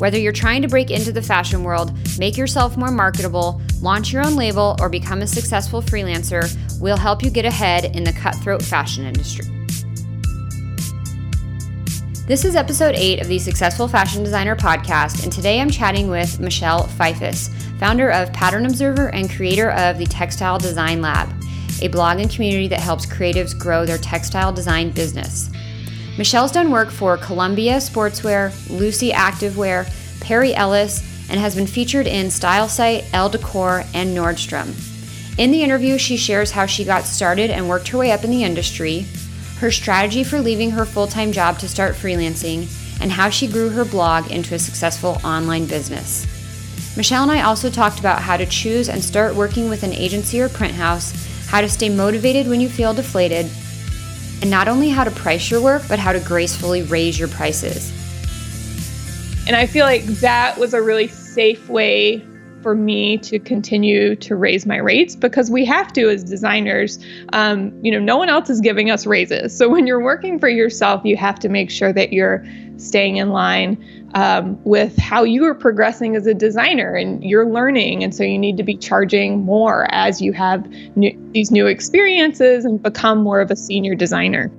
Whether you're trying to break into the fashion world, make yourself more marketable, launch your own label, or become a successful freelancer, we'll help you get ahead in the cutthroat fashion industry. This is episode 8 of the Successful Fashion Designer podcast, and today I'm chatting with Michelle Fifis, founder of Pattern Observer and creator of the Textile Design Lab, a blog and community that helps creatives grow their textile design business. Michelle's done work for Columbia Sportswear, Lucy Activewear, Perry Ellis, and has been featured in Stylesight, Elle Decor, and Nordstrom. In the interview, she shares how she got started and worked her way up in the industry, her strategy for leaving her full time job to start freelancing, and how she grew her blog into a successful online business. Michelle and I also talked about how to choose and start working with an agency or print house, how to stay motivated when you feel deflated, and not only how to price your work, but how to gracefully raise your prices. And I feel like that was a really safe way for me to continue to raise my rates because we have to as designers. Um, you know, no one else is giving us raises. So when you're working for yourself, you have to make sure that you're staying in line um, with how you are progressing as a designer and you're learning. And so you need to be charging more as you have new, these new experiences and become more of a senior designer.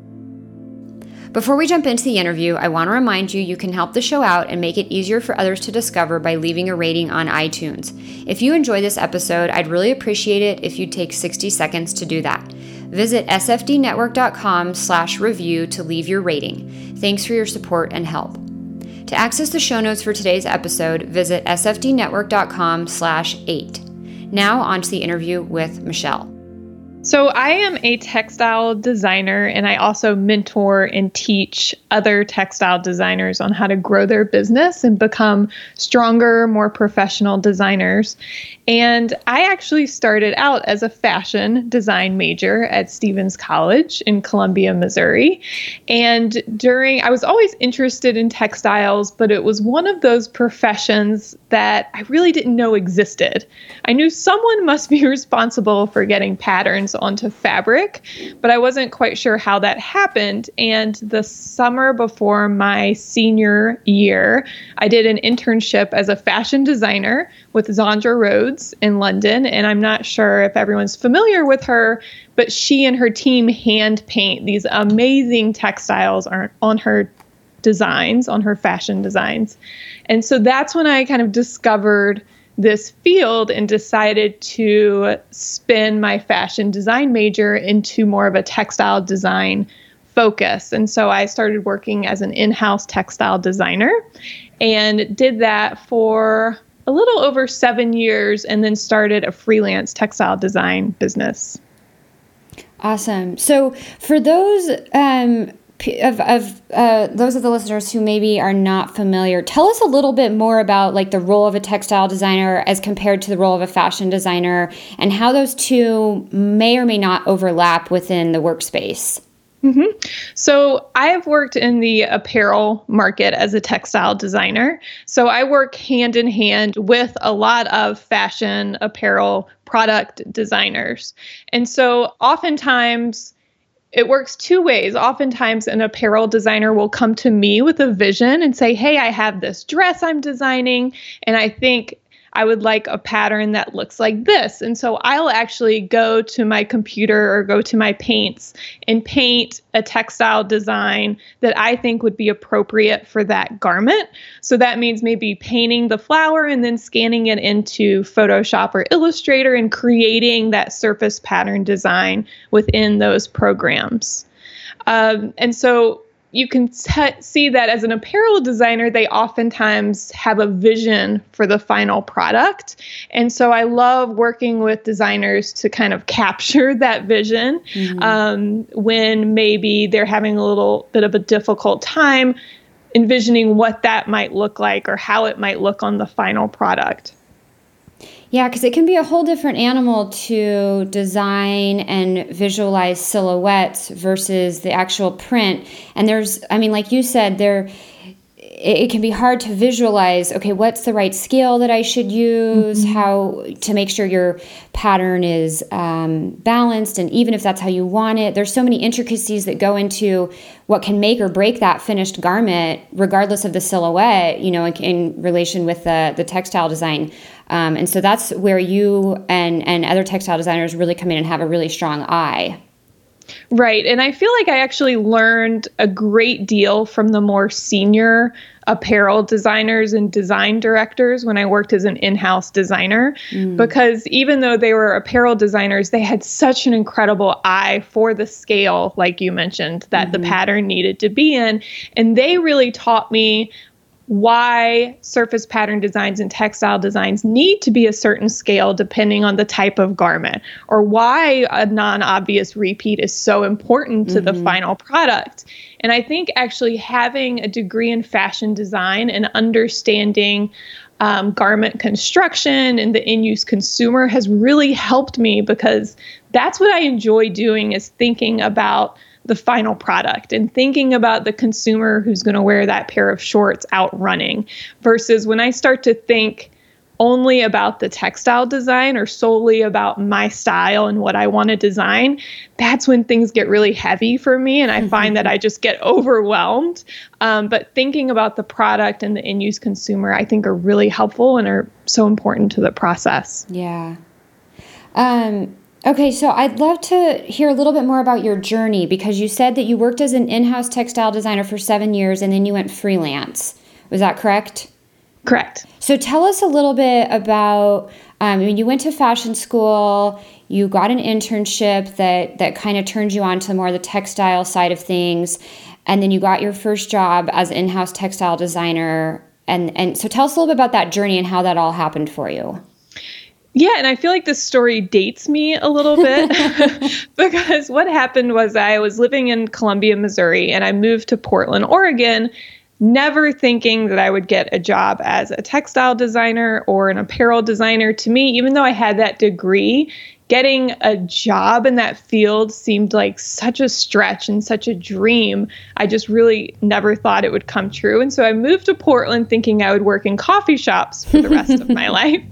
Before we jump into the interview, I want to remind you you can help the show out and make it easier for others to discover by leaving a rating on iTunes. If you enjoy this episode, I'd really appreciate it if you'd take 60 seconds to do that. Visit sfdnetwork.com slash review to leave your rating. Thanks for your support and help. To access the show notes for today's episode, visit sfdnetwork.com slash 8. Now on to the interview with Michelle. So, I am a textile designer and I also mentor and teach other textile designers on how to grow their business and become stronger, more professional designers. And I actually started out as a fashion design major at Stephens College in Columbia, Missouri. And during, I was always interested in textiles, but it was one of those professions that I really didn't know existed. I knew someone must be responsible for getting patterns onto fabric, but I wasn't quite sure how that happened. And the summer before my senior year, I did an internship as a fashion designer with Zandra Rhodes in London. And I'm not sure if everyone's familiar with her, but she and her team hand paint these amazing textiles on her designs, on her fashion designs. And so that's when I kind of discovered this field and decided to spin my fashion design major into more of a textile design focus. And so I started working as an in house textile designer and did that for a little over seven years and then started a freelance textile design business. Awesome. So, for those um, of, of uh, those of the listeners who maybe are not familiar, tell us a little bit more about like the role of a textile designer as compared to the role of a fashion designer, and how those two may or may not overlap within the workspace. Mm-hmm. So, I have worked in the apparel market as a textile designer. So, I work hand in hand with a lot of fashion apparel product designers. And so, oftentimes, it works two ways. Oftentimes, an apparel designer will come to me with a vision and say, Hey, I have this dress I'm designing, and I think I would like a pattern that looks like this. And so I'll actually go to my computer or go to my paints and paint a textile design that I think would be appropriate for that garment. So that means maybe painting the flower and then scanning it into Photoshop or Illustrator and creating that surface pattern design within those programs. Um, and so you can t- see that as an apparel designer, they oftentimes have a vision for the final product. And so I love working with designers to kind of capture that vision mm-hmm. um, when maybe they're having a little bit of a difficult time envisioning what that might look like or how it might look on the final product. Yeah, because it can be a whole different animal to design and visualize silhouettes versus the actual print. And there's, I mean, like you said, there it, can be hard to visualize okay what's the right scale that i should use mm-hmm. how to make sure your pattern is um, balanced and even if that's how you want it there's so many intricacies that go into what can make or break that finished garment regardless of the silhouette you know in, in relation with the, the textile design um, and so that's where you and and other textile designers really come in and have a really strong eye Right. And I feel like I actually learned a great deal from the more senior apparel designers and design directors when I worked as an in house designer. Mm. Because even though they were apparel designers, they had such an incredible eye for the scale, like you mentioned, that mm-hmm. the pattern needed to be in. And they really taught me why surface pattern designs and textile designs need to be a certain scale depending on the type of garment, or why a non obvious repeat is so important to mm-hmm. the final product. And I think actually having a degree in fashion design and understanding um, garment construction and the in use consumer has really helped me because that's what I enjoy doing is thinking about the final product and thinking about the consumer who's going to wear that pair of shorts out running versus when I start to think only about the textile design or solely about my style and what I want to design, that's when things get really heavy for me. And I mm-hmm. find that I just get overwhelmed. Um, but thinking about the product and the in use consumer, I think are really helpful and are so important to the process. Yeah. Um, Okay, so I'd love to hear a little bit more about your journey because you said that you worked as an in house textile designer for seven years and then you went freelance. Was that correct? Correct. So tell us a little bit about. Um, I mean, you went to fashion school. You got an internship that that kind of turned you on to more the textile side of things, and then you got your first job as in house textile designer. And and so tell us a little bit about that journey and how that all happened for you. Yeah, and I feel like this story dates me a little bit because what happened was I was living in Columbia, Missouri, and I moved to Portland, Oregon, never thinking that I would get a job as a textile designer or an apparel designer. To me, even though I had that degree, getting a job in that field seemed like such a stretch and such a dream. I just really never thought it would come true. And so I moved to Portland thinking I would work in coffee shops for the rest of my life.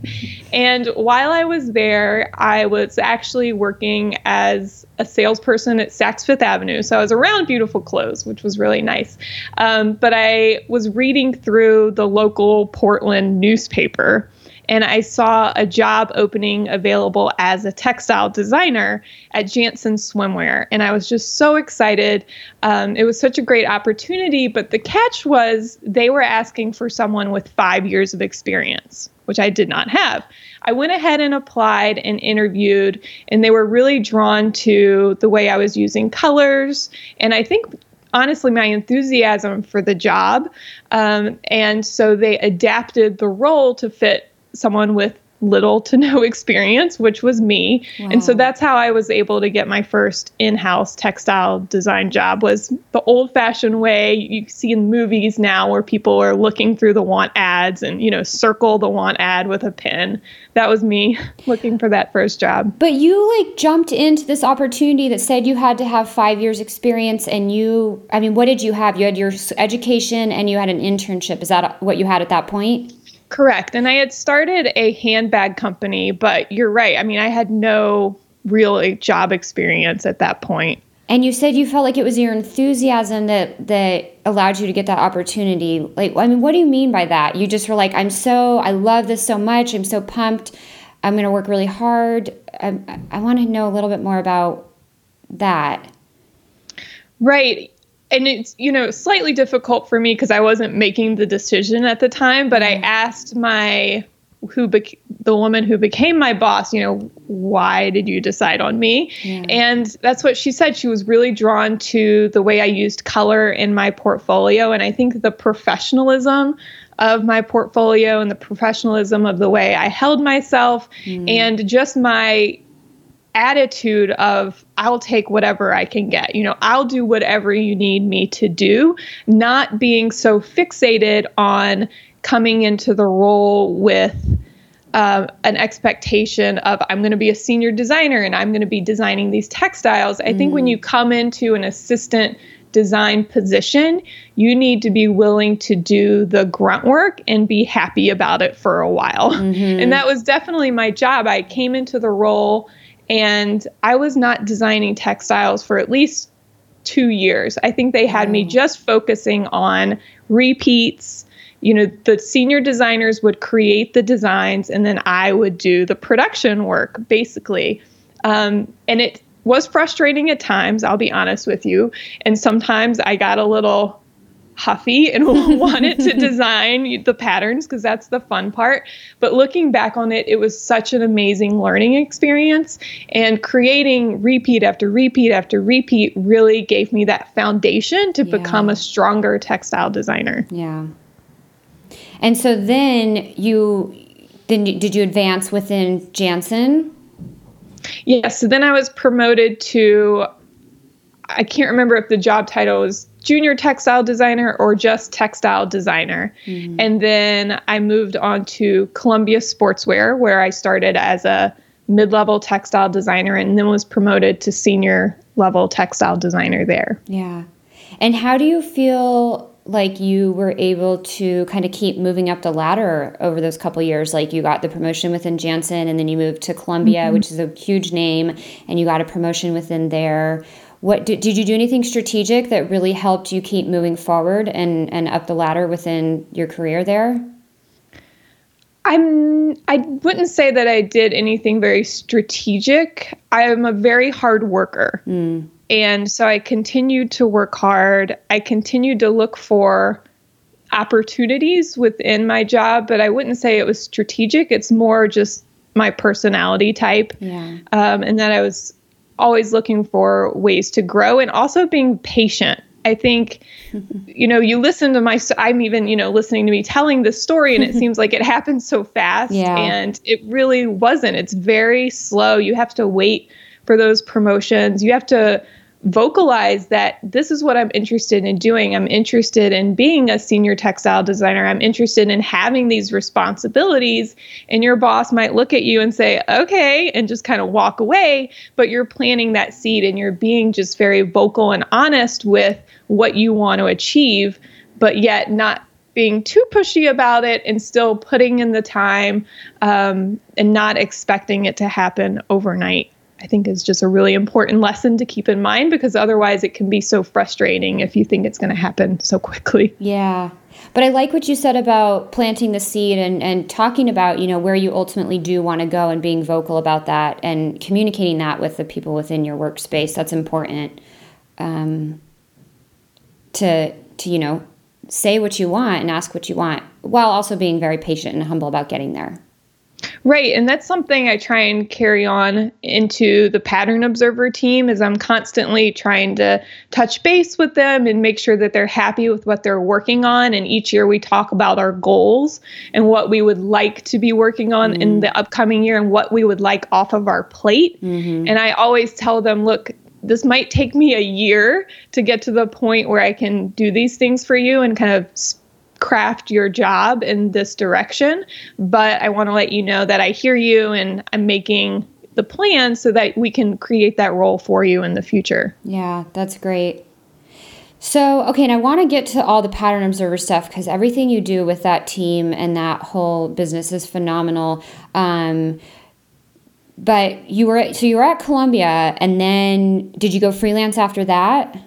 And while I was there, I was actually working as a salesperson at Saks Fifth Avenue. So I was around beautiful clothes, which was really nice. Um, but I was reading through the local Portland newspaper and I saw a job opening available as a textile designer at Jantzen Swimwear. And I was just so excited. Um, it was such a great opportunity, but the catch was they were asking for someone with five years of experience, which I did not have. I went ahead and applied and interviewed, and they were really drawn to the way I was using colors. And I think honestly my enthusiasm for the job. Um, and so they adapted the role to fit someone with little to no experience, which was me. Wow. And so that's how I was able to get my first in-house textile design job was the old-fashioned way you see in movies now where people are looking through the want ads and you know circle the want ad with a pin. That was me looking for that first job. But you like jumped into this opportunity that said you had to have 5 years experience and you I mean what did you have? You had your education and you had an internship. Is that what you had at that point? Correct. And I had started a handbag company, but you're right. I mean, I had no real job experience at that point. And you said you felt like it was your enthusiasm that that allowed you to get that opportunity. Like, I mean, what do you mean by that? You just were like, I'm so, I love this so much. I'm so pumped. I'm going to work really hard. Um, I, I want to know a little bit more about that. Right and it's you know slightly difficult for me because I wasn't making the decision at the time, but I mm-hmm. asked my who bec- the woman who became my boss, you know, why did you decide on me? Yeah. And that's what she said. She was really drawn to the way I used color in my portfolio, and I think the professionalism of my portfolio and the professionalism of the way I held myself mm. and just my attitude of I'll take whatever I can get. You know, I'll do whatever you need me to do, not being so fixated on coming into the role with uh, an expectation of I'm going to be a senior designer and I'm going to be designing these textiles. I mm. think when mm. you come into an assistant design position, you need to be willing to do the grunt work and be happy about it for a while. Mm-hmm. And that was definitely my job. I came into the role and I was not designing textiles for at least two years. I think they had me just focusing on repeats. You know, the senior designers would create the designs and then I would do the production work basically. Um, and it was frustrating at times, I'll be honest with you. And sometimes I got a little huffy and wanted to design the patterns because that's the fun part. But looking back on it, it was such an amazing learning experience. And creating repeat after repeat after repeat really gave me that foundation to yeah. become a stronger textile designer. Yeah. And so then you then did you advance within Jantzen? Yes. Yeah, so then I was promoted to I can't remember if the job title was junior textile designer or just textile designer. Mm-hmm. And then I moved on to Columbia Sportswear, where I started as a mid level textile designer and then was promoted to senior level textile designer there. Yeah. And how do you feel like you were able to kind of keep moving up the ladder over those couple years like you got the promotion within jantzen and then you moved to columbia mm-hmm. which is a huge name and you got a promotion within there what did, did you do anything strategic that really helped you keep moving forward and and up the ladder within your career there I'm I wouldn't say that I did anything very strategic. I am a very hard worker. Mm. And so I continued to work hard. I continued to look for opportunities within my job, but I wouldn't say it was strategic. It's more just my personality type. Yeah. Um, and that I was always looking for ways to grow and also being patient. I think, you know, you listen to my, I'm even, you know, listening to me telling this story and it seems like it happened so fast. Yeah. And it really wasn't. It's very slow. You have to wait for those promotions. You have to vocalize that this is what I'm interested in doing. I'm interested in being a senior textile designer. I'm interested in having these responsibilities. And your boss might look at you and say, okay, and just kind of walk away. But you're planting that seed and you're being just very vocal and honest with what you want to achieve, but yet not being too pushy about it and still putting in the time um, and not expecting it to happen overnight. I think is just a really important lesson to keep in mind because otherwise it can be so frustrating if you think it's going to happen so quickly. Yeah. But I like what you said about planting the seed and, and talking about, you know, where you ultimately do want to go and being vocal about that and communicating that with the people within your workspace. That's important. Um, to to, you know, say what you want and ask what you want while also being very patient and humble about getting there. Right, and that's something I try and carry on into the pattern observer team is I'm constantly trying to touch base with them and make sure that they're happy with what they're working on and each year we talk about our goals and what we would like to be working on mm-hmm. in the upcoming year and what we would like off of our plate. Mm-hmm. And I always tell them, look, this might take me a year to get to the point where I can do these things for you and kind of craft your job in this direction. But I want to let you know that I hear you and I'm making the plan so that we can create that role for you in the future. Yeah, that's great. So, okay, and I want to get to all the pattern observer stuff because everything you do with that team and that whole business is phenomenal. Um, but you were so you were at Columbia, and then did you go freelance after that?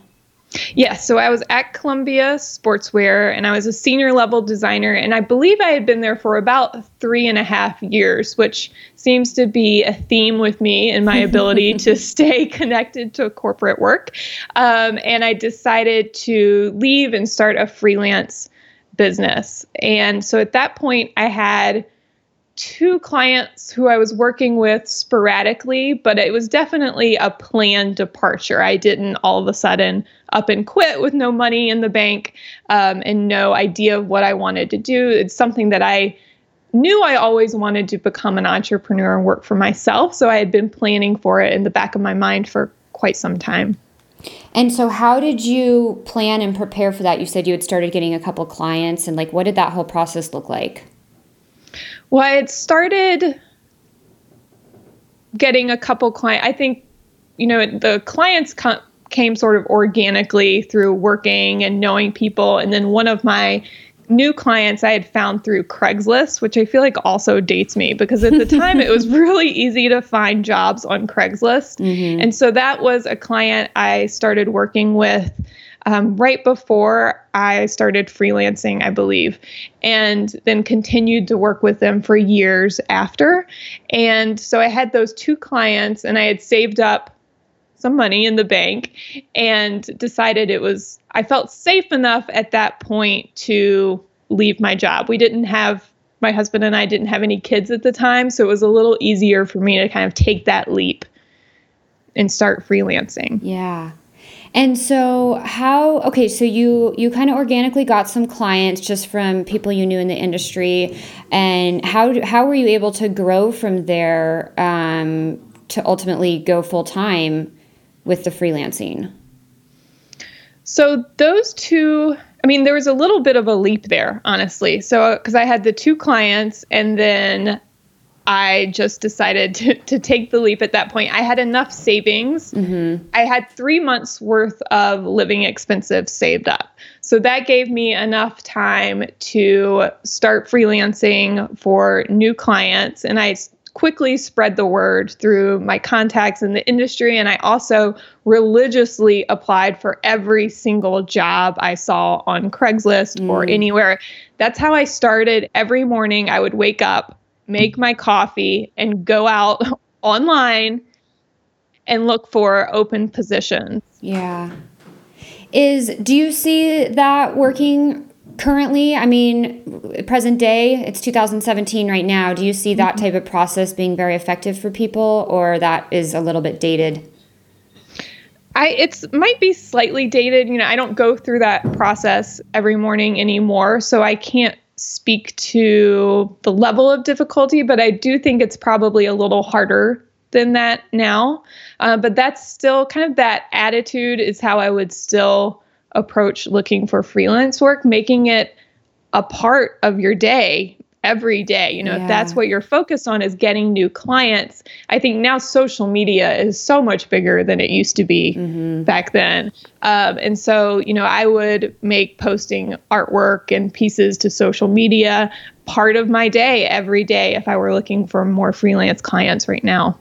Yes, yeah, so I was at Columbia Sportswear and I was a senior level designer. And I believe I had been there for about three and a half years, which seems to be a theme with me and my ability to stay connected to corporate work. Um, and I decided to leave and start a freelance business. And so at that point, I had two clients who I was working with sporadically, but it was definitely a planned departure. I didn't all of a sudden up and quit with no money in the bank um, and no idea of what I wanted to do. It's something that I knew I always wanted to become an entrepreneur and work for myself. So I had been planning for it in the back of my mind for quite some time. And so, how did you plan and prepare for that? You said you had started getting a couple clients, and like, what did that whole process look like? Well, I had started getting a couple clients. I think, you know, the clients came sort of organically through working and knowing people. And then one of my new clients I had found through Craigslist, which I feel like also dates me because at the time it was really easy to find jobs on Craigslist. Mm-hmm. And so that was a client I started working with um, right before I started freelancing, I believe, and then continued to work with them for years after. And so I had those two clients, and I had saved up some money in the bank and decided it was, I felt safe enough at that point to leave my job. We didn't have, my husband and I didn't have any kids at the time. So it was a little easier for me to kind of take that leap and start freelancing. Yeah. And so how okay, so you you kind of organically got some clients just from people you knew in the industry and how how were you able to grow from there um, to ultimately go full time with the freelancing? So those two I mean, there was a little bit of a leap there, honestly. So, because I had the two clients, and then I just decided to, to take the leap at that point. I had enough savings. Mm-hmm. I had three months worth of living expenses saved up. So that gave me enough time to start freelancing for new clients. And I quickly spread the word through my contacts in the industry. And I also religiously applied for every single job I saw on Craigslist mm. or anywhere. That's how I started. Every morning I would wake up make my coffee, and go out online and look for open positions. Yeah. Is do you see that working currently? I mean, present day, it's 2017 right now. Do you see that mm-hmm. type of process being very effective for people or that is a little bit dated? I it's might be slightly dated. You know, I don't go through that process every morning anymore, so I can't speak to the level of difficulty, but I do think it's probably a little harder than that now. Uh, but that's still kind of that attitude is how I would still approach looking for freelance work, making it a part of your day every day. You know, yeah. if that's what you're focused on is getting new clients. I think now social media is so much bigger than it used to be mm-hmm. back then. Um, and so, you know, I would make posting artwork and pieces to social media part of my day every day if I were looking for more freelance clients right now.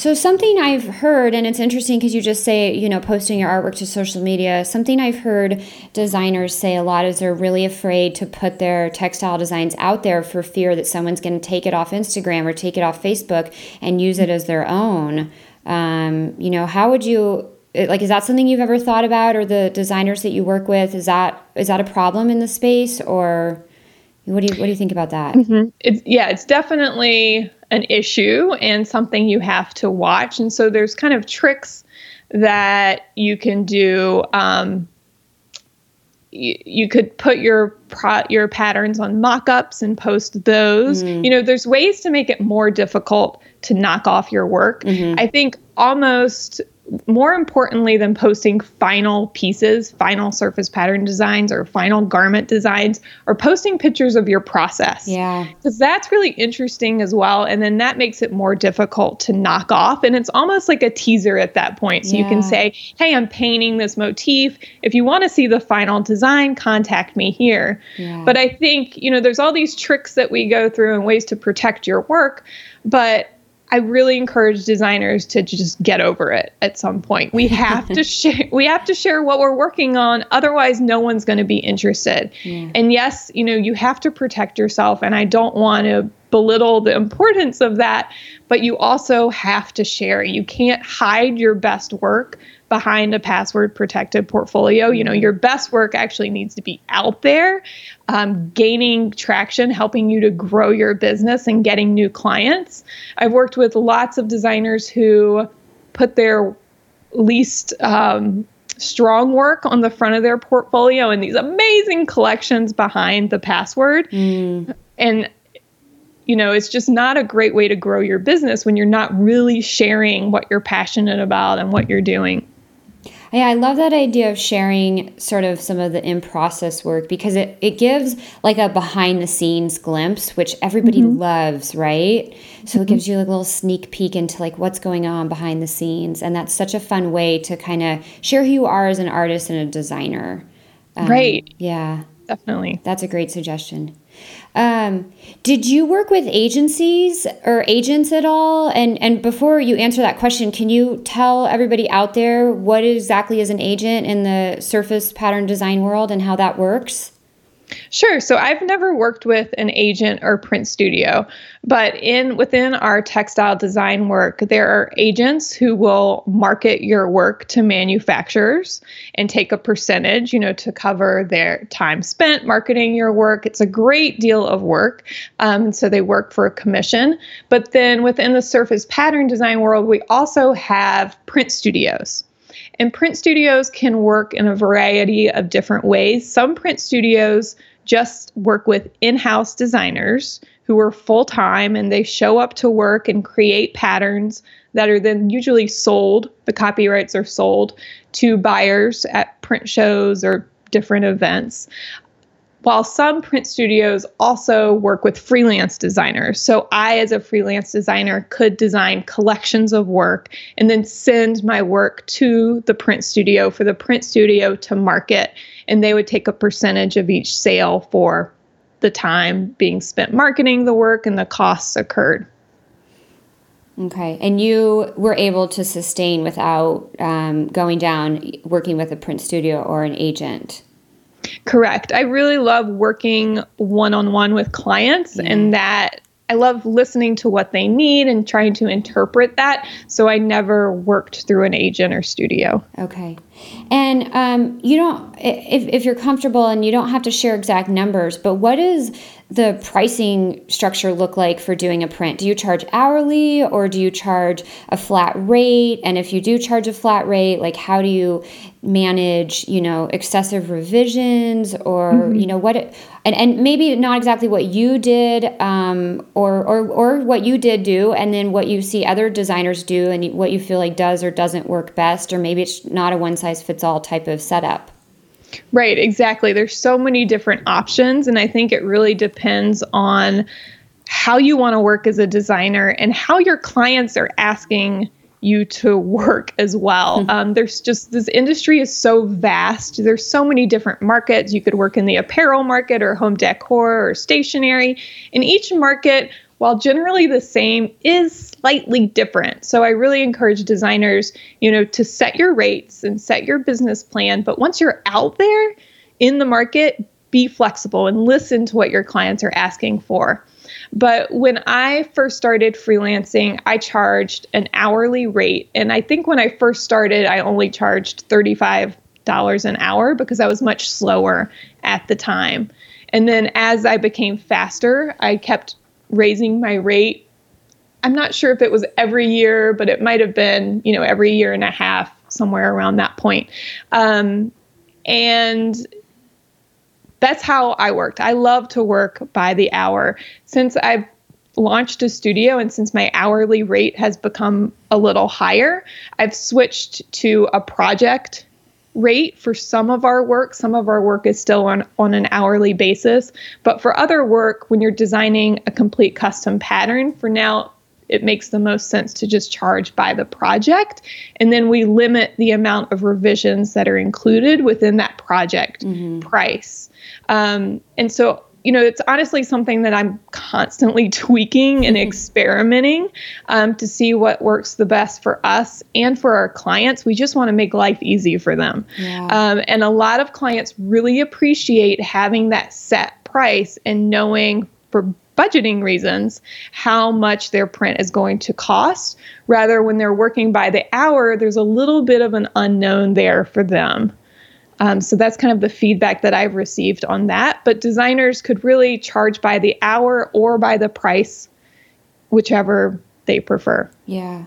So, something I've heard, and it's interesting because you just say, you know, posting your artwork to social media, something I've heard designers say a lot is they're really afraid to put their textile designs out there for fear that someone's going to take it off Instagram or take it off Facebook and use it as their own. Um, you know, how would you like is that something you've ever thought about or the designers that you work with is that is that a problem in the space or what do you what do you think about that? Mm-hmm. It's yeah, it's definitely an issue and something you have to watch. And so there's kind of tricks that you can do. Um, you, you could put your pro, your patterns on mock-ups and post those. Mm. You know, there's ways to make it more difficult to knock off your work. Mm-hmm. I think almost more importantly than posting final pieces, final surface pattern designs, or final garment designs, or posting pictures of your process. Yeah. Because that's really interesting as well. And then that makes it more difficult to knock off. And it's almost like a teaser at that point. So yeah. you can say, hey, I'm painting this motif. If you want to see the final design, contact me here. Yeah. But I think, you know, there's all these tricks that we go through and ways to protect your work. But I really encourage designers to just get over it at some point. We have to share we have to share what we're working on otherwise no one's going to be interested. Yeah. And yes, you know, you have to protect yourself and I don't want to belittle the importance of that, but you also have to share. You can't hide your best work behind a password protected portfolio. You know, your best work actually needs to be out there, um, gaining traction, helping you to grow your business and getting new clients. I've worked with lots of designers who put their least um, strong work on the front of their portfolio and these amazing collections behind the password. Mm. And you know, it's just not a great way to grow your business when you're not really sharing what you're passionate about and what you're doing. Yeah, I love that idea of sharing sort of some of the in process work because it, it gives like a behind the scenes glimpse, which everybody mm-hmm. loves, right? So mm-hmm. it gives you like a little sneak peek into like what's going on behind the scenes. And that's such a fun way to kind of share who you are as an artist and a designer. Um, right. Yeah. Definitely. That's a great suggestion. Um, did you work with agencies or agents at all? And and before you answer that question, can you tell everybody out there what exactly is an agent in the surface pattern design world and how that works? Sure. So I've never worked with an agent or print studio, but in within our textile design work, there are agents who will market your work to manufacturers and take a percentage, you know, to cover their time spent marketing your work. It's a great deal of work. Um, so they work for a commission. But then within the surface pattern design world, we also have print studios. And print studios can work in a variety of different ways. Some print studios just work with in house designers who are full time and they show up to work and create patterns that are then usually sold. The copyrights are sold to buyers at print shows or different events while some print studios also work with freelance designers. So I, as a freelance designer, could design collections of work and then send my work to the print studio for the print studio to market. And they would take a percentage of each sale for the time being spent marketing the work and the costs occurred. Okay. And you were able to sustain without um, going down working with a print studio or an agent? Correct. I really love working one on one with clients yeah. and that I love listening to what they need and trying to interpret that. So I never worked through an agent or studio. Okay. And um, you don't, if, if you're comfortable and you don't have to share exact numbers, but what is the pricing structure look like for doing a print? Do you charge hourly or do you charge a flat rate? And if you do charge a flat rate, like how do you manage, you know, excessive revisions or, mm-hmm. you know, what, it, and, and maybe not exactly what you did um, or, or, or what you did do, and then what you see other designers do and what you feel like does or doesn't work best, or maybe it's not a one size fits all type of setup. Right, exactly. There's so many different options, and I think it really depends on how you want to work as a designer and how your clients are asking you to work as well. Hmm. Um, there's just this industry is so vast. There's so many different markets. You could work in the apparel market or home decor or stationery. In each market, while generally the same, is slightly different. So I really encourage designers, you know, to set your rates and set your business plan. But once you're out there in the market, be flexible and listen to what your clients are asking for. But when I first started freelancing, I charged an hourly rate. And I think when I first started, I only charged $35 an hour because I was much slower at the time. And then as I became faster, I kept raising my rate. I'm not sure if it was every year, but it might have been, you know, every year and a half, somewhere around that point. Um, and that's how I worked. I love to work by the hour. Since I've launched a studio and since my hourly rate has become a little higher, I've switched to a project rate for some of our work. Some of our work is still on, on an hourly basis. But for other work, when you're designing a complete custom pattern, for now, it makes the most sense to just charge by the project. And then we limit the amount of revisions that are included within that project mm-hmm. price. Um, and so you know, it's honestly something that I'm constantly tweaking and mm-hmm. experimenting um, to see what works the best for us and for our clients. We just want to make life easy for them. Yeah. Um, and a lot of clients really appreciate having that set price and knowing for budgeting reasons how much their print is going to cost. Rather, when they're working by the hour, there's a little bit of an unknown there for them. Um, so that's kind of the feedback that I've received on that. But designers could really charge by the hour or by the price, whichever they prefer. Yeah.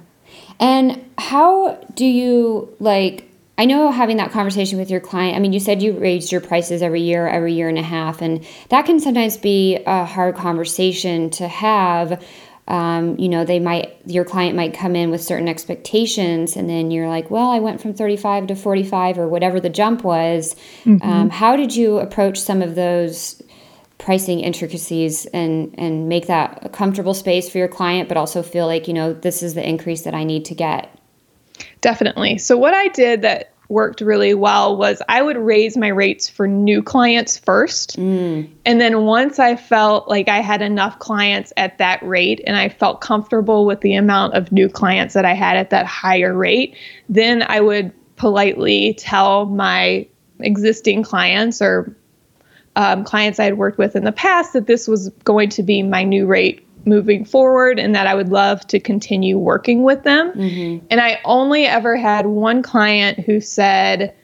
And how do you like? I know having that conversation with your client, I mean, you said you raised your prices every year, every year and a half, and that can sometimes be a hard conversation to have um, you know, they might, your client might come in with certain expectations, and then you're like, well, I went from 35 to 45 or whatever the jump was. Mm-hmm. Um, how did you approach some of those pricing intricacies and, and make that a comfortable space for your client, but also feel like, you know, this is the increase that I need to get? Definitely. So, what I did that worked really well was I would raise my rates for new clients first. Mm. And then once I felt like I had enough clients at that rate and I felt comfortable with the amount of new clients that I had at that higher rate, then I would politely tell my existing clients or um, clients I had worked with in the past that this was going to be my new rate moving forward and that I would love to continue working with them. Mm-hmm. And I only ever had one client who said,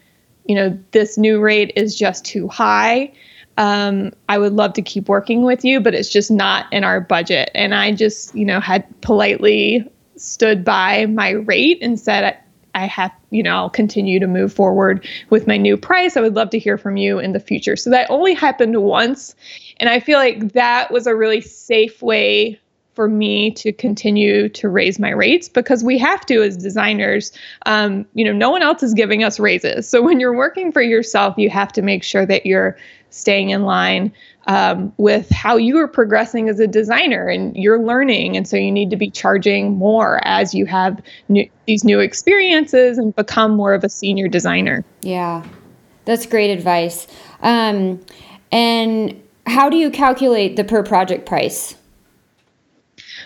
you know, this new rate is just too high. Um, I would love to keep working with you, but it's just not in our budget. And I just, you know, had politely stood by my rate and said, I have, you know, I'll continue to move forward with my new price. I would love to hear from you in the future. So that only happened once. And I feel like that was a really safe way for me to continue to raise my rates because we have to as designers. Um, you know, no one else is giving us raises. So when you're working for yourself, you have to make sure that you're staying in line um, with how you are progressing as a designer and you're learning. And so you need to be charging more as you have new, these new experiences and become more of a senior designer. Yeah, that's great advice. Um, and how do you calculate the per project price?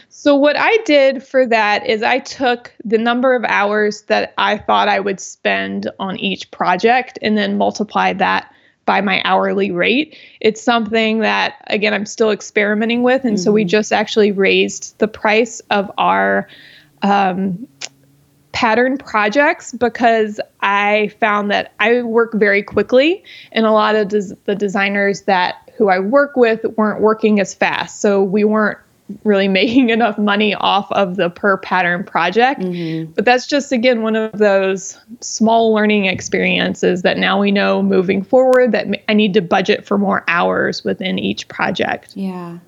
So, what I did for that is I took the number of hours that I thought I would spend on each project and then multiplied that by my hourly rate. It's something that, again, I'm still experimenting with. And mm-hmm. so we mm-hmm. just actually raised the price of our um, pattern projects because I found that I work very quickly, and a lot of des- the designers that who I work with weren't working as fast. So we weren't really making enough money off of the per pattern project. Mm-hmm. But that's just, again, one of those small learning experiences that now we know moving forward that I need to budget for more hours within each project. Yeah.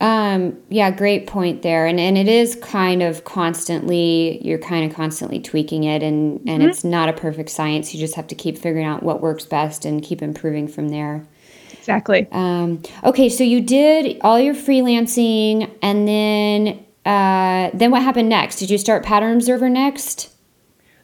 Um, yeah, great point there. And and it is kind of constantly you're kind of constantly tweaking it and and mm-hmm. it's not a perfect science. You just have to keep figuring out what works best and keep improving from there. Exactly. Um, okay, so you did all your freelancing, and then uh, then what happened next? Did you start Pattern Observer next?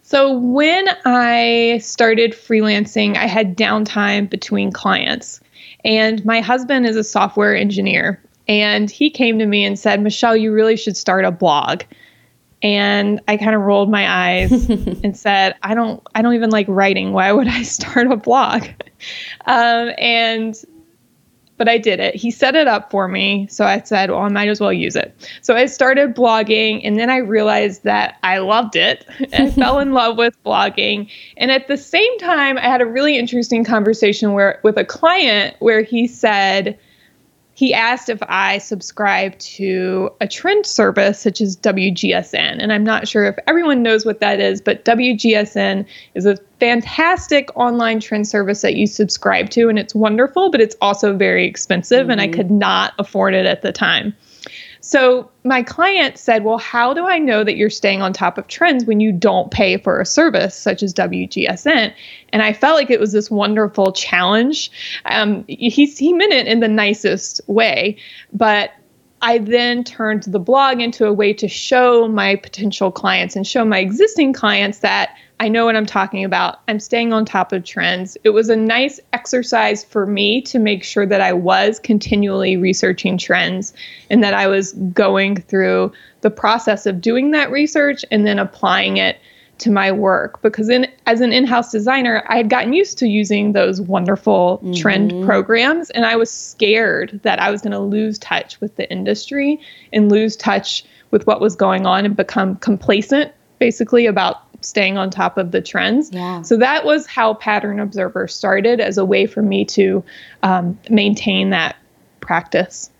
So when I started freelancing, I had downtime between clients, and my husband is a software engineer, and he came to me and said, "Michelle, you really should start a blog." and I kind of rolled my eyes and said, "I don't, I don't even like writing. Why would I start a blog?" Um, and but I did it. He set it up for me. So I said, well, I might as well use it. So I started blogging and then I realized that I loved it. I fell in love with blogging. And at the same time, I had a really interesting conversation where with a client where he said, he asked if I subscribe to a trend service such as WGSN. And I'm not sure if everyone knows what that is, but WGSN is a fantastic online trend service that you subscribe to, and it's wonderful, but it's also very expensive, mm-hmm. and I mm-hmm. could not afford it at the time. So my client said, Well, how do I know that you're staying on top of trends when you don't pay for a service such as WGSN? And I felt like it was this wonderful challenge. Um, he, he meant it in the nicest way, but I then turned the blog into a way to show my potential clients and show my existing clients that I know what I'm talking about. I'm staying on top of trends. It was a nice exercise for me to make sure that I was continually researching trends and that I was going through the process of doing that research and then applying it to my work because in as an in-house designer I had gotten used to using those wonderful mm-hmm. trend programs and I was scared that I was going to lose touch with the industry and lose touch with what was going on and become complacent basically about staying on top of the trends. Yeah. So that was how Pattern Observer started as a way for me to um, maintain that practice.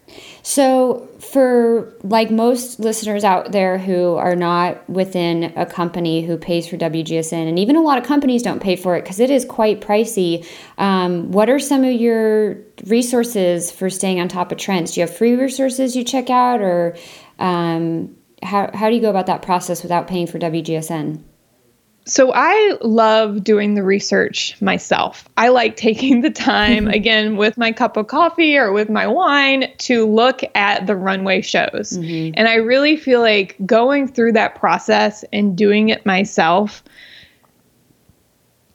So, for like most listeners out there who are not within a company who pays for WGSN, and even a lot of companies don't pay for it because it is quite pricey, um, what are some of your resources for staying on top of trends? Do you have free resources you check out, or um, how, how do you go about that process without paying for WGSN? So I love doing the research myself. I like taking the time again with my cup of coffee or with my wine to look at the runway shows. Mm-hmm. And I really feel like going through that process and doing it myself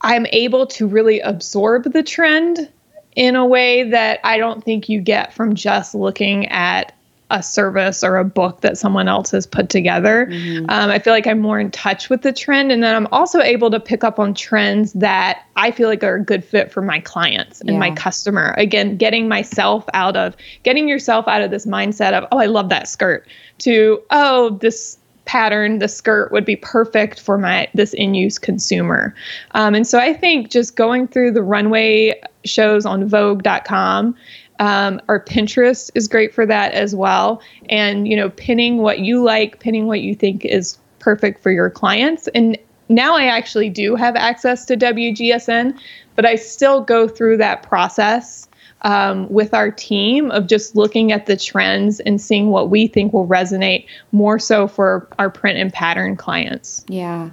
I'm able to really absorb the trend in a way that I don't think you get from just looking at a service or a book that someone else has put together. Mm-hmm. Um, I feel like I'm more in touch with the trend. And then I'm also able to pick up on trends that I feel like are a good fit for my clients and yeah. my customer. Again, getting myself out of, getting yourself out of this mindset of, oh, I love that skirt, to, oh, this pattern, the skirt would be perfect for my this end-use consumer. Um, and so I think just going through the runway shows on Vogue.com um, or Pinterest is great for that as well. And, you know, pinning what you like, pinning what you think is perfect for your clients. And now I actually do have access to WGSN, but I still go through that process um, with our team of just looking at the trends and seeing what we think will resonate more so for our print and pattern clients. Yeah.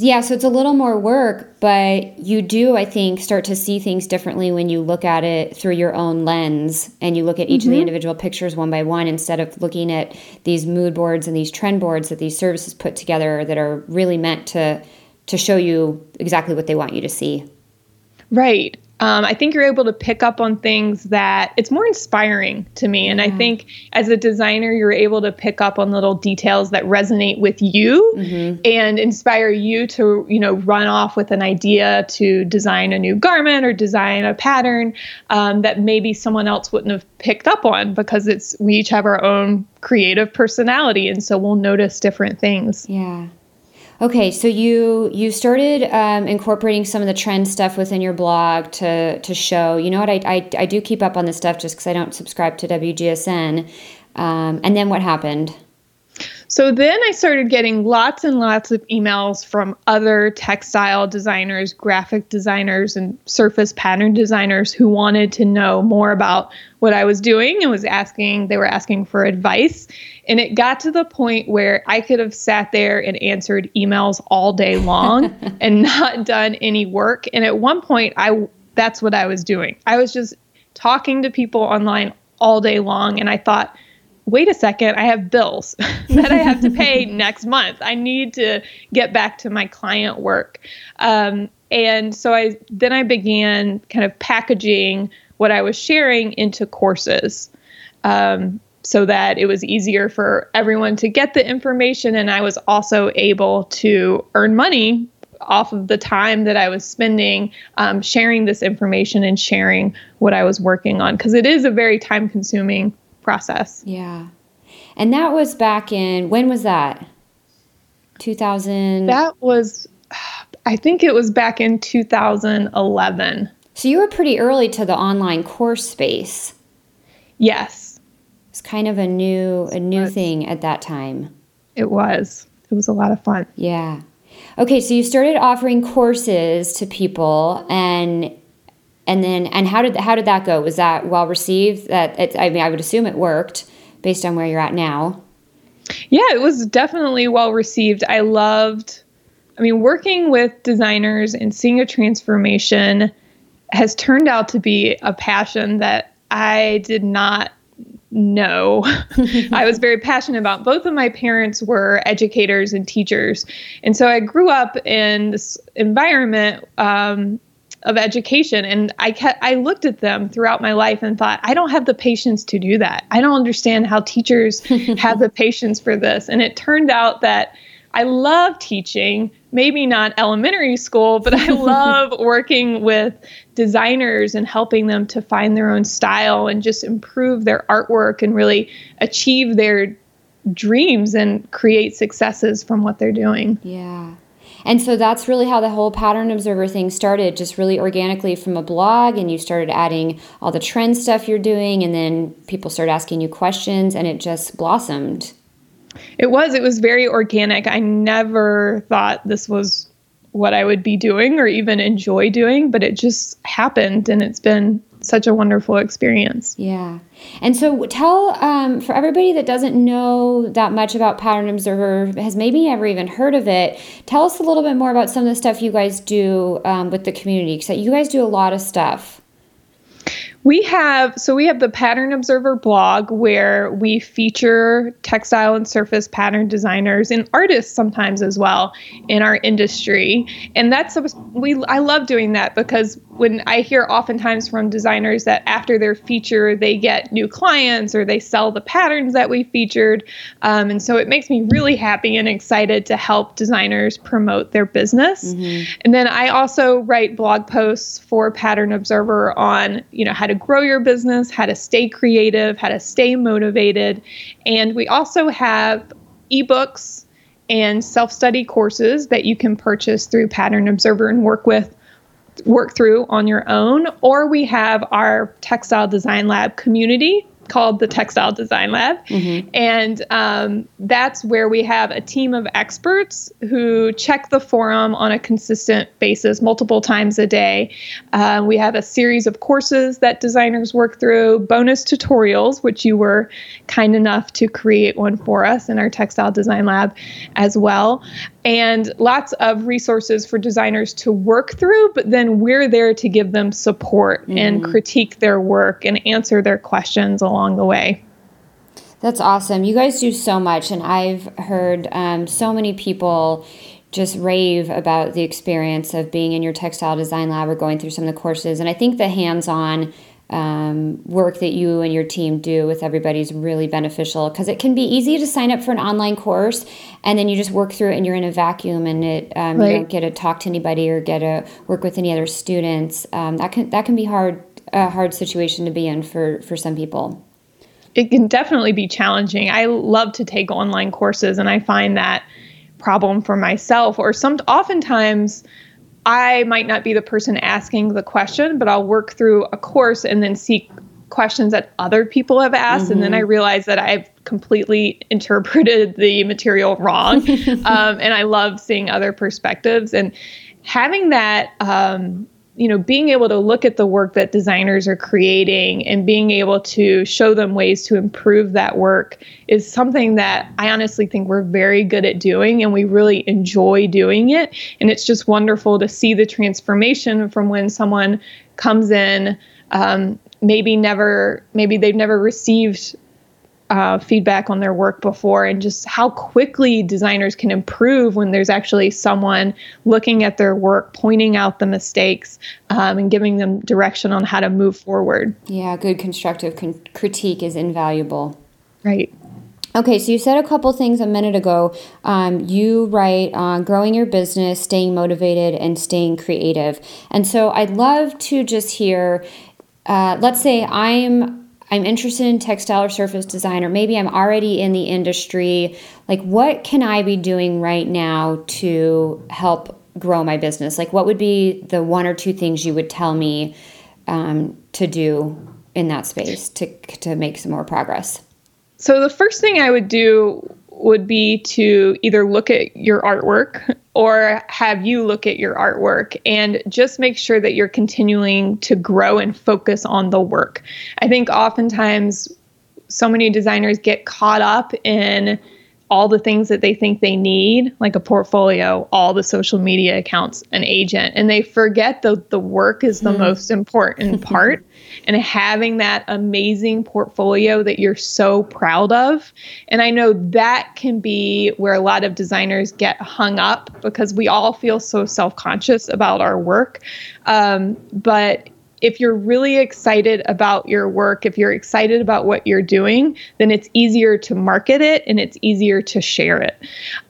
Yeah, so it's a little more work, but you do, I think, start to see things differently when you look at it through your own lens and you look at each mm-hmm. of the mm-hmm. individual pictures one by one instead of looking at these mood boards and these trend boards that these services put together that are really meant to to show you exactly what they want you to see. Right um, I think you're able to pick up on things that it's more inspiring to me. And I think as a designer, you're able to pick up on little details that resonate with you mm-hmm. and inspire you to, you know, run off with an idea to design a new garment or design a pattern um, that maybe someone else wouldn't have picked up on because it's we each have our own creative personality. And so we'll notice different things. Yeah. Okay, so you you started um, incorporating some of the trend stuff within your blog to to show. You know what? I I, I do keep up on this stuff just because I don't subscribe to WGSN. Um, and then what happened? So then I started getting lots and lots of emails from other textile designers, graphic designers, and surface pattern designers who wanted to know more about what I was doing and was asking, they were asking for advice. And it got to the point where I could have sat there and answered emails all day long and not done any work. And at one point, I that's what I was doing. I was just talking to people online all day long. And I thought, wait a second, I have bills that I have to pay next month. I need to get back to my client work. Um, and so I then I began kind of packaging what I was sharing into courses. Um, so that it was easier for everyone to get the information and I was also able to earn money off of the time that I was spending um, sharing this information and sharing what I was working on because it is a very time consuming process. Yeah. And that was back in, when was that? 2000? That was, I think it was back in 2011. So you were pretty early to the online course space. Yes. It's kind of a new a new thing at that time. It was. It was a lot of fun. Yeah. Okay, so you started offering courses to people and and then and how did how did that go? Was that well received? That it, I mean, I would assume it worked based on where you're at now. Yeah, it was definitely well received. I loved. I mean, working with designers and seeing a transformation has turned out to be a passion that I did not know. I was very passionate about. Both of my parents were educators and teachers. And so I grew up in this environment um, of education and I kept, I looked at them throughout my life and thought I don't have the patience to do that. I don't understand how teachers have the patience for this. And it turned out that I love teaching, maybe not elementary school, but I love working with designers and helping them to find their own style and just improve their artwork and really achieve their dreams and create successes from what they're doing. Yeah. And so that's really how the whole pattern observer thing started, just really organically from a blog. And you started adding all the trend stuff you're doing, and then people started asking you questions, and it just blossomed. It was. It was very organic. I never thought this was what I would be doing or even enjoy doing, but it just happened and it's been such a wonderful experience. Yeah. And so tell um, for everybody that doesn't know that much about Pattern Observer, has maybe never even heard of it, tell us a little bit more about some of the stuff you guys do um, with the community because you guys do a lot of stuff. We have so we have the Pattern Observer blog where we feature textile and surface pattern designers and artists sometimes as well in our industry. And that's we I love doing that because when I hear oftentimes from designers that after their feature they get new clients or they sell the patterns that we featured, um, and so it makes me really happy and excited to help designers promote their business. Mm-hmm. And then I also write blog posts for Pattern Observer on you know how to grow your business, how to stay creative, how to stay motivated. And we also have ebooks and self-study courses that you can purchase through Pattern Observer and work with work through on your own or we have our textile design lab community called the Textile Design Lab. Mm-hmm. And um, that's where we have a team of experts who check the forum on a consistent basis, multiple times a day. Uh, we have a series of courses that designers work through, bonus tutorials, which you were kind enough to create one for us in our Textile Design Lab as well and lots of resources for designers to work through, but then we're there to give them support mm-hmm. and critique their work and answer their questions along the way. That's awesome. You guys do so much, and I've heard um, so many people just rave about the experience of being in your textile design lab or going through some of the courses. And I think the hands on um, work that you and your team do with everybody is really beneficial because it can be easy to sign up for an online course and then you just work through it and you're in a vacuum and it um, right. you don't get to talk to anybody or get to work with any other students. Um, that can that can be hard a hard situation to be in for for some people. It can definitely be challenging. I love to take online courses and I find that problem for myself or some oftentimes I might not be the person asking the question, but I'll work through a course and then seek questions that other people have asked. Mm-hmm. And then I mm-hmm. realize that I've completely interpreted the material wrong. um, and I love seeing other perspectives and having that um, you know, being able to look at the work that designers are creating and being able to show them ways to improve that work is something that I honestly think we're very good at doing and we really enjoy doing it. And it's just wonderful to see the transformation from when someone comes in, um, maybe never, maybe they've never received uh, feedback on their work before and just how quickly designers can improve when there's actually someone looking at their work, pointing out the mistakes, um, and giving them direction on how to move forward. Yeah, good constructive con- critique is invaluable. Right. Okay, so you said a couple things a minute ago. Um, you write on growing your business, staying motivated, and staying creative. And so I'd love to just hear. Uh, let's say I'm I'm interested in textile or surface design, or maybe I'm already in the industry. Like, what can I be doing right now to help grow my business? Like, what would be the one or two things you would tell me um, to do in that space to, to make some more progress? So, the first thing I would do would be to either look at your artwork or have you look at your artwork and just make sure that you're continuing to grow and focus on the work. I think oftentimes so many designers get caught up in all the things that they think they need, like a portfolio, all the social media accounts, an agent, and they forget that the work is the mm. most important part. And having that amazing portfolio that you're so proud of. And I know that can be where a lot of designers get hung up because we all feel so self conscious about our work. Um, but if you're really excited about your work, if you're excited about what you're doing, then it's easier to market it and it's easier to share it.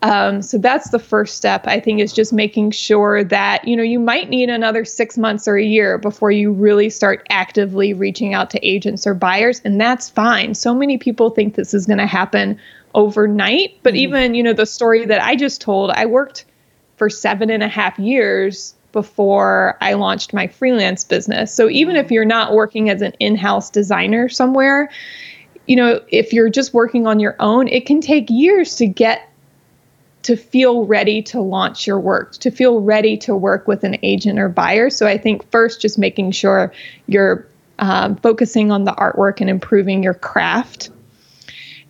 Um, so that's the first step, I think, is just making sure that, you know, you might need another six months or a year before you really start actively reaching out to agents or buyers. And that's fine. So many people think this is going to happen overnight. But mm-hmm. even, you know, the story that I just told, I worked for seven and a half years before I launched my freelance business. So even if you're not working as an in house designer somewhere, you know, if you're just working on your own, it can take years to get to feel ready to launch your work, to feel ready to work with an agent or buyer. So I think first, just making sure you're um, focusing on the artwork and improving your craft.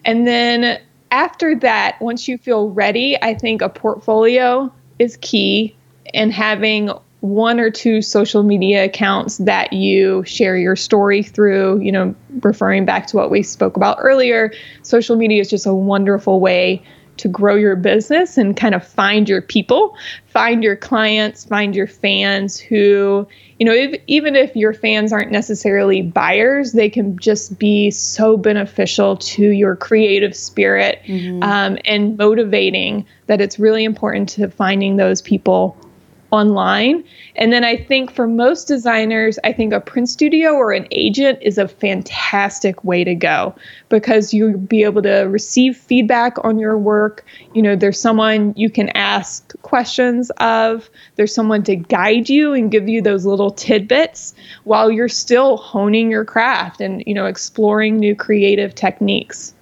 And then after that, once you feel ready, I think a portfolio is key and having one or two social media accounts that you share your story through, you know, referring back to what we spoke about earlier, social media is just a wonderful way to grow your business and kind of find your people, find your clients, find your fans who, you know, if, even if your fans aren't necessarily buyers, they can just be so beneficial to your creative spirit mm-hmm. um, and motivating that it's really important to finding those people online. And then I think for most designers, I think a print studio or an agent is a fantastic way to go because you'll be able to receive feedback on your work. You know, there's someone you can ask questions of, there's someone to guide you and give you those little tidbits while you're still honing your craft and, you know, exploring new creative techniques.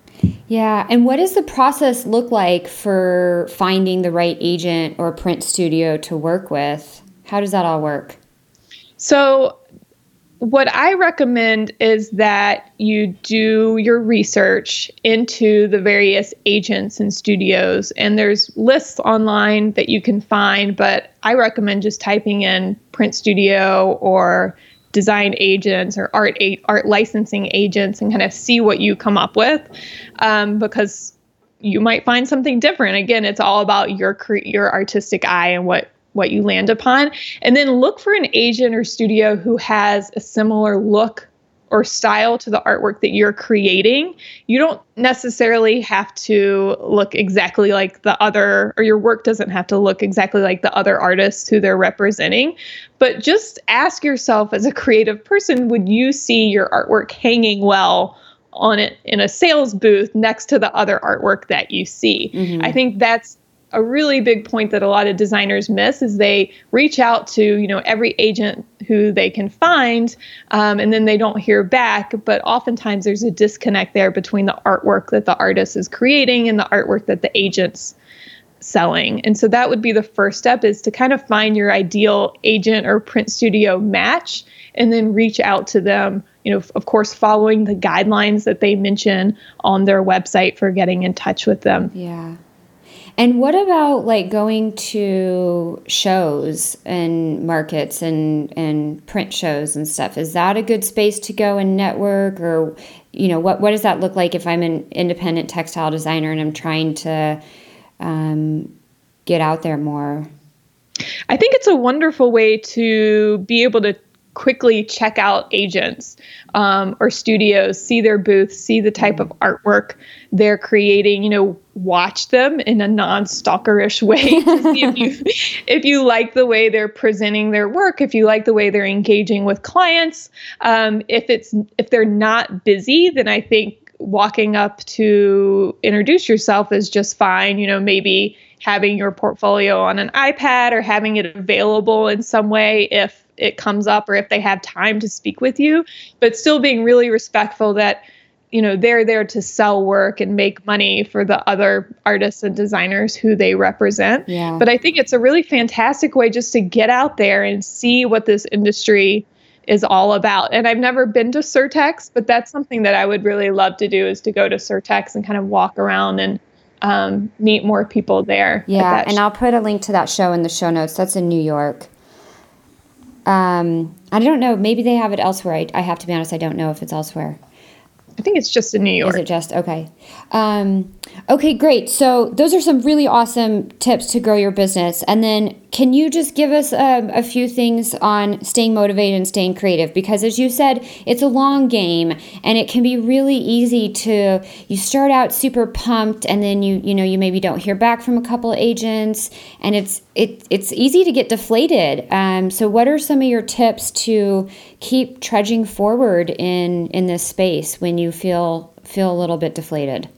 Yeah. And what does the process look like for finding the right agent or print studio to work with? How does that all work? So, what I recommend is that you do your research into the various agents and studios. And there's lists online that you can find, but I recommend just typing in print studio or design agents or art art licensing agents and kind of see what you come up with um, because you might find something different. Again it's all about your your artistic eye and what what you land upon. And then look for an agent or studio who has a similar look or style to the artwork that you're creating, you don't necessarily have to look exactly like the other, or your work doesn't have to look exactly like the other artists who they're representing. But just ask yourself as a creative person would you see your artwork hanging well? on it in a sales booth next to the other artwork that you see. Mm-hmm. I think that's a really big point that a lot of designers miss is they reach out to you know every agent who they can find um, and then they don't hear back. But oftentimes there's a disconnect there between the artwork that the artist is creating and the artwork that the agent's selling. And so that would be the first step is to kind of find your ideal agent or print studio match and then reach out to them you know of course following the guidelines that they mention on their website for getting in touch with them. Yeah and what about like going to shows and markets and and print shows and stuff? Is that a good space to go and network or you know, what what does that look like if I'm an independent textile designer and I'm trying to um, get out there more? I think it's a wonderful way to be able to quickly check out agents um, or studios, see their booths, see the type of artwork they're creating. You know, watch them in a non-stalkerish way to see if you if you like the way they're presenting their work, if you like the way they're engaging with clients. Um, if it's if they're not busy, then I think walking up to introduce yourself is just fine. You know, maybe having your portfolio on an iPad or having it available in some way if it comes up or if they have time to speak with you, but still being really respectful that you know they're there to sell work and make money for the other artists and designers who they represent. Yeah. But I think it's a really fantastic way just to get out there and see what this industry is all about. And I've never been to Surtex, but that's something that I would really love to do is to go to Surtex and kind of walk around and um, meet more people there. Yeah, and I'll put a link to that show in the show notes. That's in New York. Um, I don't know. Maybe they have it elsewhere. I, I have to be honest. I don't know if it's elsewhere. I think it's just in New York. Is it just okay? Um, okay, great. So those are some really awesome tips to grow your business. And then, can you just give us a, a, few things on staying motivated and staying creative? Because as you said, it's a long game, and it can be really easy to you start out super pumped, and then you you know you maybe don't hear back from a couple agents, and it's it it's easy to get deflated. Um, so, what are some of your tips to keep trudging forward in in this space when you feel feel a little bit deflated?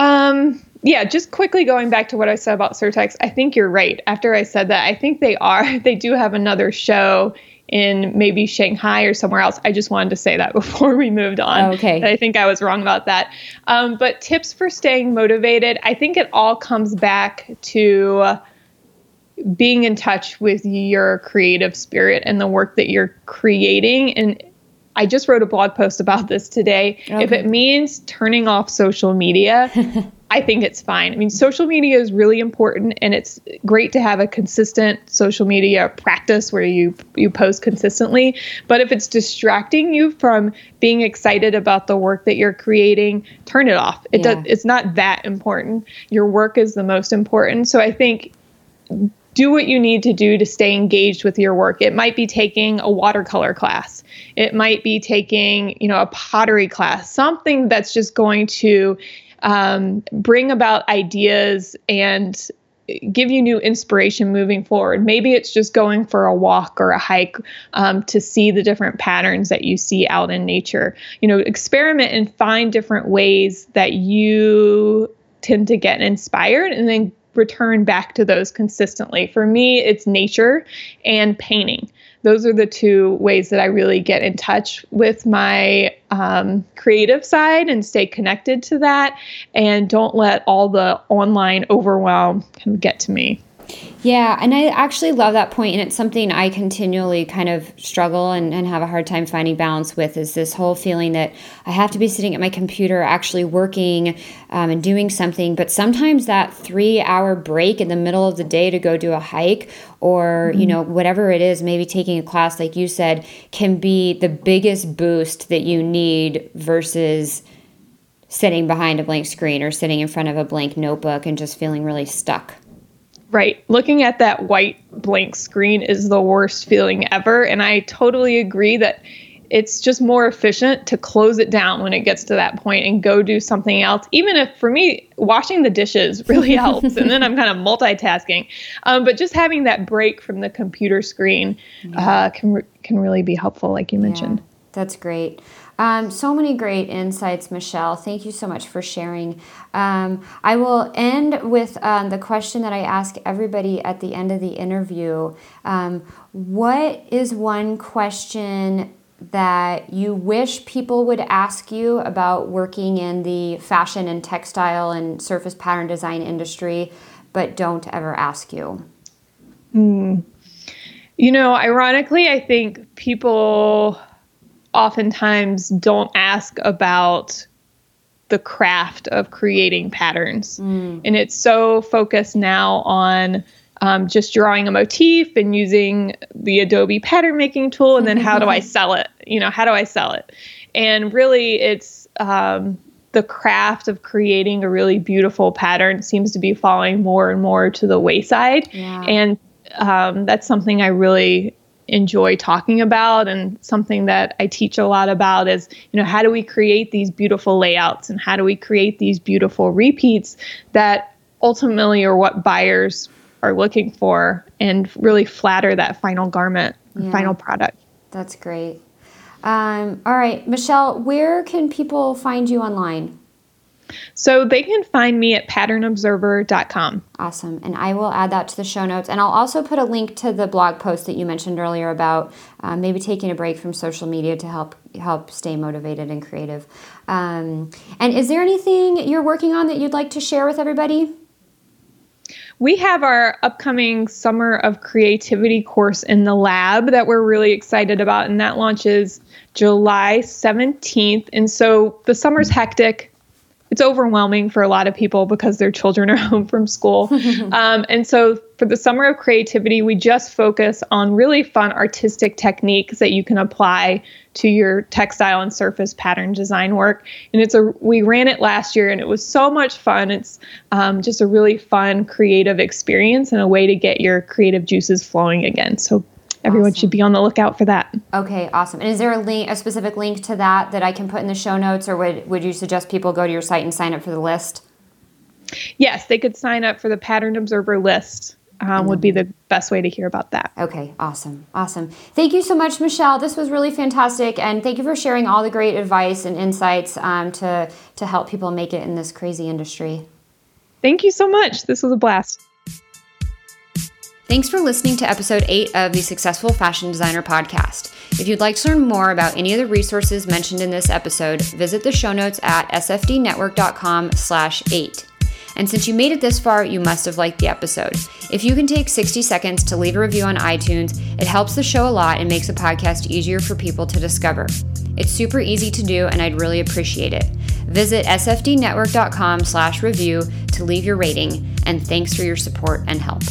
Um, yeah, just quickly going back to what I said about Surtex, I think you're right. After I said that, I think they are. They do have another show in maybe Shanghai or somewhere else. I just wanted to say that before we moved on. Okay. I think I was wrong about that. Um, but tips for staying motivated, I think it all comes back to being in touch with your creative spirit and the work that you're creating. And I just wrote a blog post about this today. Okay. If it means turning off social media, I think it's fine. I mean, social media is really important and it's great to have a consistent social media practice where you you post consistently, but if it's distracting you from being excited about the work that you're creating, turn it off. It yeah. does it's not that important. Your work is the most important. So I think do what you need to do to stay engaged with your work. It might be taking a watercolor class. It might be taking, you know, a pottery class, something that's just going to um, bring about ideas and give you new inspiration moving forward. Maybe it's just going for a walk or a hike um, to see the different patterns that you see out in nature. You know, experiment and find different ways that you tend to get inspired and then return back to those consistently. For me, it's nature and painting. Those are the two ways that I really get in touch with my um, creative side and stay connected to that, and don't let all the online overwhelm kind of get to me. Yeah, and I actually love that point, and it's something I continually kind of struggle and, and have a hard time finding balance with. Is this whole feeling that I have to be sitting at my computer, actually working um, and doing something, but sometimes that three-hour break in the middle of the day to go do a hike, or mm-hmm. you know whatever it is, maybe taking a class, like you said, can be the biggest boost that you need versus sitting behind a blank screen or sitting in front of a blank notebook and just feeling really stuck. Right. Looking at that white blank screen is the worst feeling ever. And I totally agree that it's just more efficient to close it down when it gets to that point and go do something else. Even if for me, washing the dishes really helps, and then I'm kind of multitasking. Um, but just having that break from the computer screen uh, can can really be helpful, like you mentioned. Yeah, that's great. Um, so many great insights, Michelle. Thank you so much for sharing. Um, I will end with um, the question that I ask everybody at the end of the interview. Um, what is one question that you wish people would ask you about working in the fashion and textile and surface pattern design industry, but don't ever ask you? Mm. You know, ironically, I think people oftentimes don't ask about the craft of creating patterns. Mm. And it's so focused now on um, just drawing a motif and using the Adobe pattern making tool. And then how do I sell it? You know, how do I sell it? And really, it's um, the craft of creating a really beautiful pattern seems to be falling more and more to the wayside. Yeah. And um, that's something I really enjoy talking about and something that I teach a lot about is, you know, how do we create these beautiful layouts and how do we create these beautiful repeats that ultimately are what buyers are looking for and really flatter that final garment, yeah. final product. That's great. Um, all right, Michelle, where can people find you online? So they can find me at patternobserver.com. Awesome. And I will add that to the show notes. And I'll also put a link to the blog post that you mentioned earlier about uh, maybe taking a break from social media to help help stay motivated and creative. Um, and is there anything you're working on that you'd like to share with everybody? we have our upcoming Summer of Creativity course in the lab that we're really excited about, and that launches July 17th. And so the summer's hectic it's overwhelming for a lot of people because their children are home from school. um, and so for the summer of creativity, we just focus on really fun artistic techniques that you can apply to your textile and surface pattern design work. And it's a we ran it last year and it was so much fun. It's um, just a really fun creative experience and a way to get your creative juices flowing again. So everyone awesome. should be on the lookout for that. Okay, awesome. And is there a link, a specific link to that that I can put in the show notes, or would would you suggest people go to your site and sign up for the list? Yes, they could sign up for the Pattern Observer list. Um, would be the best way to hear about that. Okay, awesome, awesome. Thank you so much, Michelle. This was really fantastic, and thank you for sharing all the great advice and insights um, to to help people make it in this crazy industry. Thank you so much. This was a blast. Thanks for listening to episode 8 of the Successful Fashion Designer podcast. If you'd like to learn more about any of the resources mentioned in this episode, visit the show notes at sfdnetwork.com slash 8. And since you made it this far, you must have liked the episode. If you can take 60 seconds to leave a review on iTunes, it helps the show a lot and makes the podcast easier for people to discover. It's super easy to do, and I'd really appreciate it. Visit sfdnetwork.com slash review to leave your rating, and thanks for your support and help.